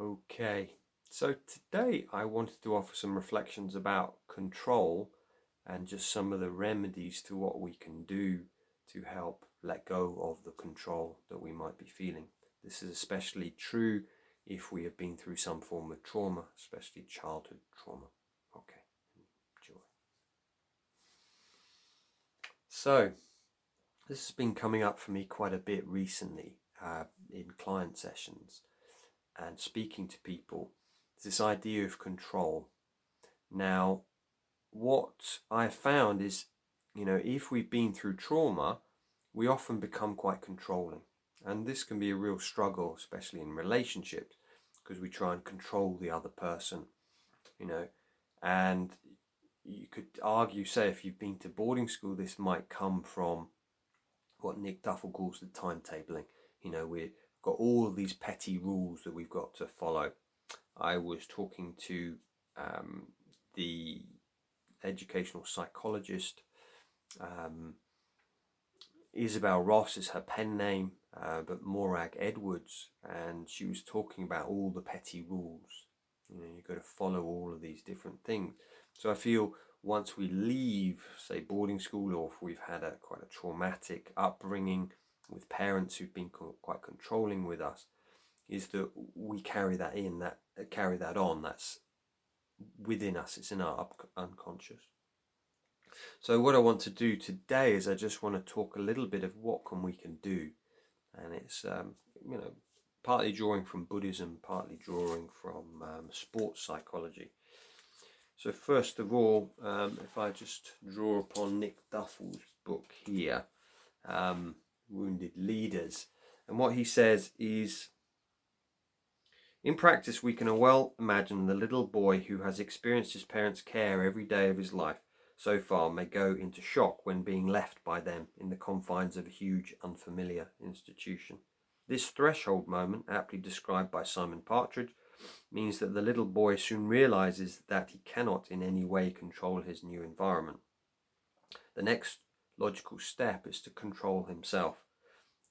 Okay, so today I wanted to offer some reflections about control and just some of the remedies to what we can do to help let go of the control that we might be feeling. This is especially true if we have been through some form of trauma, especially childhood trauma. Okay, enjoy. So, this has been coming up for me quite a bit recently uh, in client sessions and speaking to people. This idea of control. Now, what I found is, you know, if we've been through trauma, we often become quite controlling. And this can be a real struggle, especially in relationships, because we try and control the other person, you know. And you could argue, say, if you've been to boarding school, this might come from what Nick Duffell calls the timetabling. You know, we've got all these petty rules that we've got to follow. I was talking to um, the educational psychologist. Um, Isabel Ross is her pen name, uh, but Morag Edwards, and she was talking about all the petty rules. You know, you've got to follow all of these different things. So I feel once we leave, say, boarding school, or if we've had a quite a traumatic upbringing with parents who've been quite controlling with us, is that we carry that in, that carry that on. That's within us. It's in our unconscious. So what I want to do today is I just want to talk a little bit of what can we can do, and it's um, you know partly drawing from Buddhism, partly drawing from um, sports psychology. So first of all, um, if I just draw upon Nick Duffell's book here, um, Wounded Leaders, and what he says is, in practice, we can well imagine the little boy who has experienced his parents' care every day of his life so far may go into shock when being left by them in the confines of a huge, unfamiliar institution. This threshold moment, aptly described by Simon Partridge, means that the little boy soon realizes that he cannot in any way control his new environment. The next logical step is to control himself.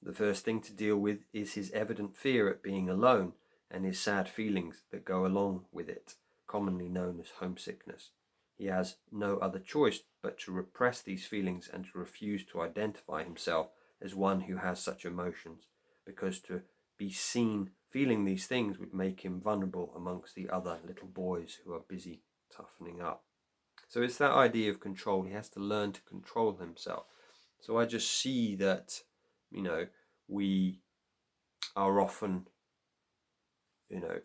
The first thing to deal with is his evident fear at being alone and his sad feelings that go along with it, commonly known as homesickness. He has no other choice but to repress these feelings and to refuse to identify himself as one who has such emotions, because to be seen feeling these things would make him vulnerable amongst the other little boys who are busy toughening up. So it's that idea of control. He has to learn to control himself. So I just see that, you know, we are often, you know,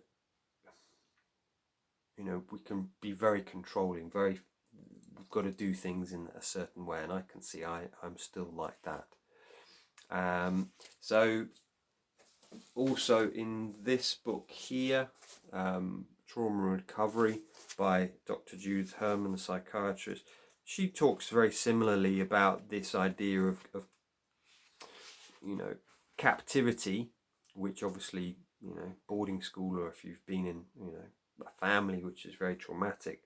you know, we can be very controlling, very, we've got to do things in a certain way, and I can see I, I'm still like that. Um, so, also in this book here, um, Trauma Recovery by Dr. Judith Herman, a psychiatrist, she talks very similarly about this idea of, of you know, captivity, which obviously, you know, boarding school or if you've been in, you know, a family which is very traumatic.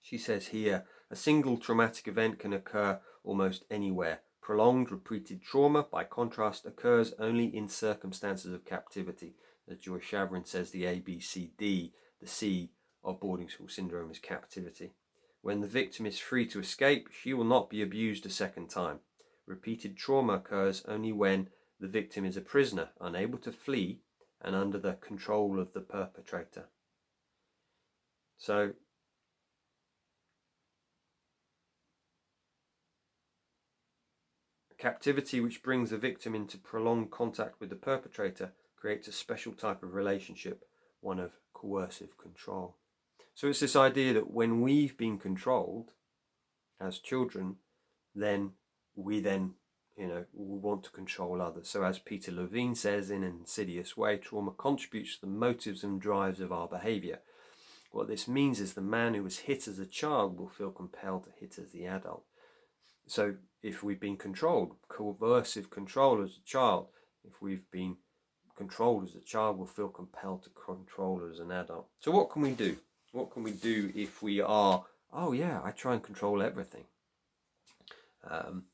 She says here a single traumatic event can occur almost anywhere. Prolonged repeated trauma, by contrast, occurs only in circumstances of captivity. As Joy Schaverien says, the ABCD, the C of boarding school syndrome is captivity. When the victim is free to escape, she will not be abused a second time. Repeated trauma occurs only when the victim is a prisoner, unable to flee, and under the control of the perpetrator. So captivity which brings the victim into prolonged contact with the perpetrator creates a special type of relationship, one of coercive control. So it's this idea that when we've been controlled as children, then we then, you know, we want to control others. So as Peter Levine says in an insidious way, trauma contributes to the motives and drives of our behavior. What this means is the man who was hit as a child will feel compelled to hit as the adult. So if we've been controlled, coercive control as a child, if we've been controlled as a child, we'll feel compelled to control as an adult. So what can we do? What can we do if we are, oh yeah, I try and control everything? Um,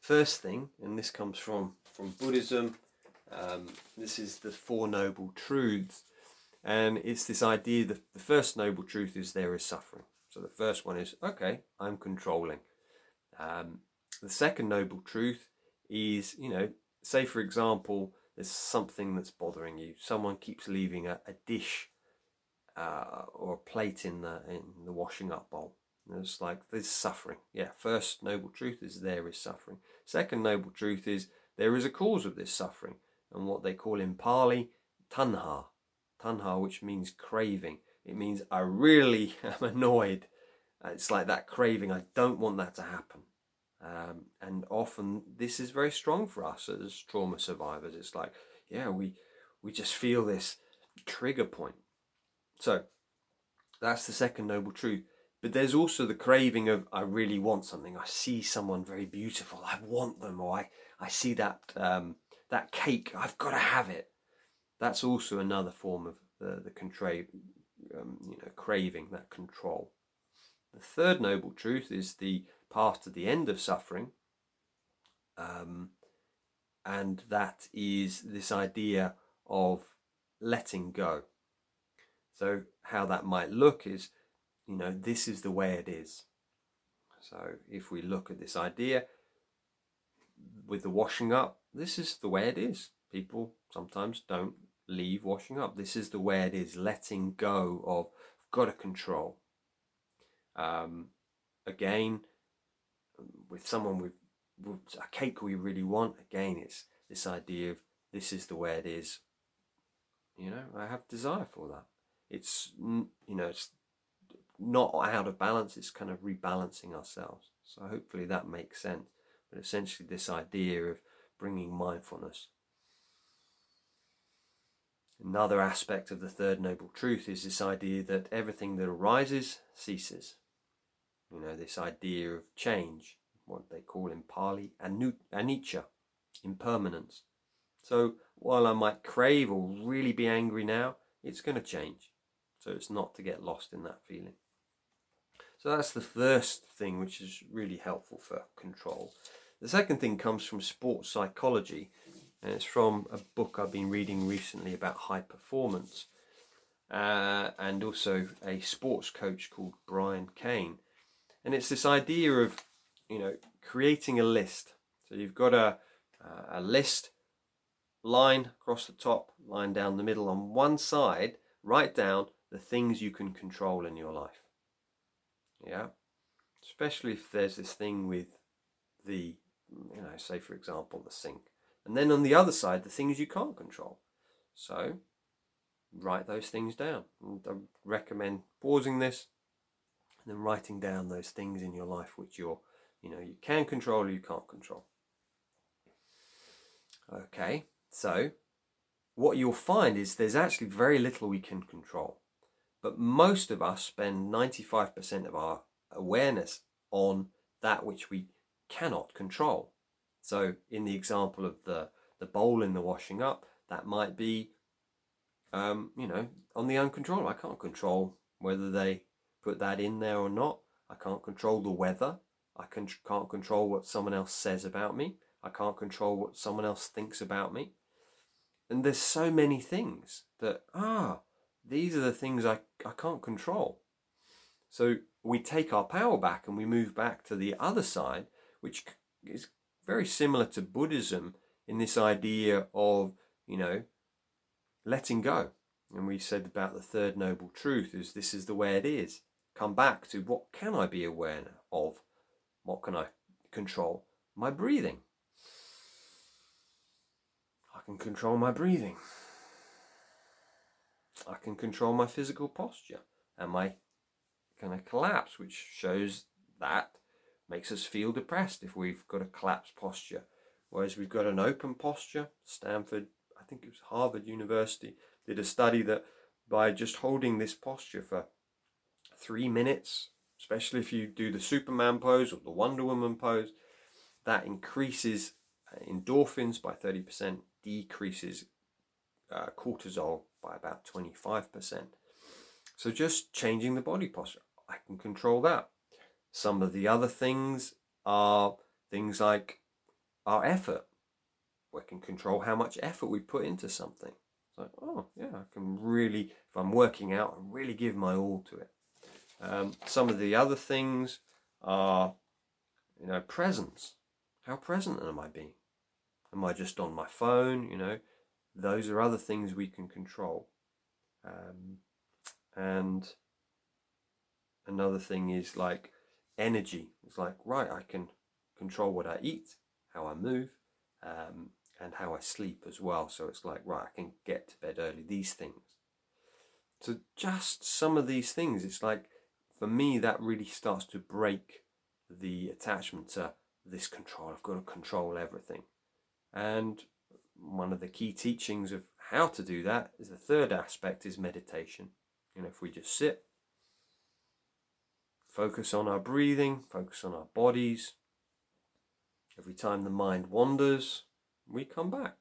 first thing, and this comes from, from Buddhism, um, this is the Four Noble Truths. And it's this idea that the first noble truth is there is suffering. So the first one is, okay, I'm controlling. Um, the second noble truth is, you know, say for example, there's something that's bothering you. Someone keeps leaving a, a dish uh, or a plate in the in the washing up bowl. And it's like there's suffering. Yeah, first noble truth is there is suffering. Second noble truth is there is a cause of this suffering, and what they call in Pali tanha, tanha, which means craving. It means I really am annoyed. It's like that craving. I don't want that to happen. Um, and often this is very strong for us as trauma survivors. It's like, yeah, we we just feel this trigger point. So that's the second noble truth. But there's also the craving of I really want something. I see someone very beautiful. I want them, or I, I see that um, that cake. I've got to have it. That's also another form of the the contra- um, you know craving that control. The third noble truth is the path to the end of suffering. Um, and that is this idea of letting go. So, how that might look is, you know, this is the way it is. So, if we look at this idea with the washing up, this is the way it is. People sometimes don't leave washing up. This is the way it is, letting go of, got to control. Um, again, with someone with, with a cake we really want, again, it's this idea of this is the way it is. You know, I have desire for that. It's you know, it's not out of balance. It's kind of rebalancing ourselves. So hopefully that makes sense. But essentially, this idea of bringing mindfulness. Another aspect of the third noble truth is this idea that everything that arises ceases. You know, this idea of change, what they call in Pali anicca, impermanence. So while I might crave or really be angry now, it's going to change. So it's not to get lost in that feeling. So that's the first thing which is really helpful for control. The second thing comes from sports psychology, and it's from a book I've been reading recently about high performance, uh, and also a sports coach called Brian Cain. And it's this idea of, you know, creating a list. So you've got a, a list line across the top, line down the middle. On one side, write down the things you can control in your life. Yeah, especially if there's this thing with the, you know, say for example, the sink. And then on the other side, the things you can't control. So write those things down. And I recommend pausing this then writing down those things in your life which you're, you know, you can control or you can't control. Okay, so what you'll find is there's actually very little we can control. But most of us spend 95% of our awareness on that which we cannot control. So, in the example of the, the bowl in the washing up, that might be, um, you know, on the uncontrollable. I can't control whether they put that in there or not. I can't control the weather. I can, can't control what someone else says about me. I can't control what someone else thinks about me. And there's so many things that, ah, these are the things I, I can't control. So we take our power back and we move back to the other side, which is very similar to Buddhism in this idea of, you know, letting go. And we said about the third noble truth is this is the way it is. Come back to what can I be aware of? What can I control? My breathing. I can control my breathing. I can control my physical posture and my kind of collapse, which shows that makes us feel depressed if we've got a collapsed posture. Whereas we've got an open posture, Stanford, I think it was Harvard University, did a study that by just holding this posture for three minutes, especially if you do the Superman pose or the Wonder Woman pose, that increases endorphins by 30%, decreases uh, cortisol by about 25%. So just changing the body posture, I can control that. Some of the other things are things like our effort. We can control how much effort we put into something. like, oh yeah, I can really, if I'm working out, I really give my all to it. Um, some of the other things are, you know, presence. How present am I being? Am I just on my phone? You know, those are other things we can control. Um, and another thing is like energy. It's like, right, I can control what I eat, how I move, um, and how I sleep as well. So it's like, right, I can get to bed early, these things. So just some of these things, it's like, for me, that really starts to break the attachment to this control. I've got to control everything. And one of the key teachings of how to do that is the third aspect is meditation. You know, if we just sit, focus on our breathing, focus on our bodies, every time the mind wanders, we come back.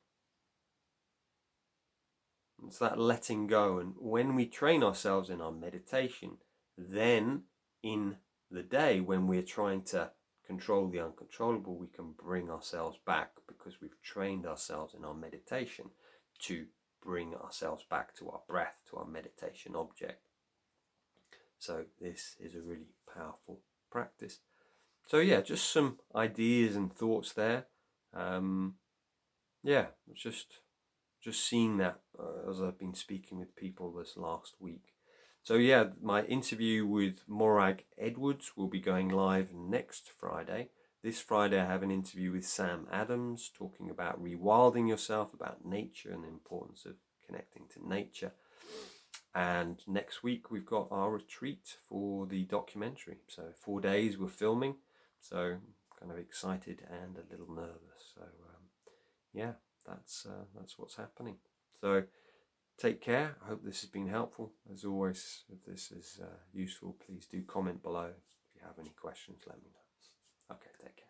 It's that letting go. And when we train ourselves in our meditation, then in the day when we're trying to control the uncontrollable, we can bring ourselves back because we've trained ourselves in our meditation to bring ourselves back to our breath, to our meditation object. So, this is a really powerful practice. So, yeah, just some ideas and thoughts there. Um, yeah, just just seeing that uh, as I've been speaking with people this last week. So yeah, my interview with Morag Edwards will be going live next Friday. This Friday I have an interview with Sam Adams talking about rewilding yourself, about nature and the importance of connecting to nature. And next week we've got our retreat for the documentary. So four days we're filming. So kind of excited and a little nervous. So um, yeah, that's uh, that's what's happening. So take care. I hope this has been helpful. As always, if this is uh, useful, please do comment below. If you have any questions, let me know. Okay, take care.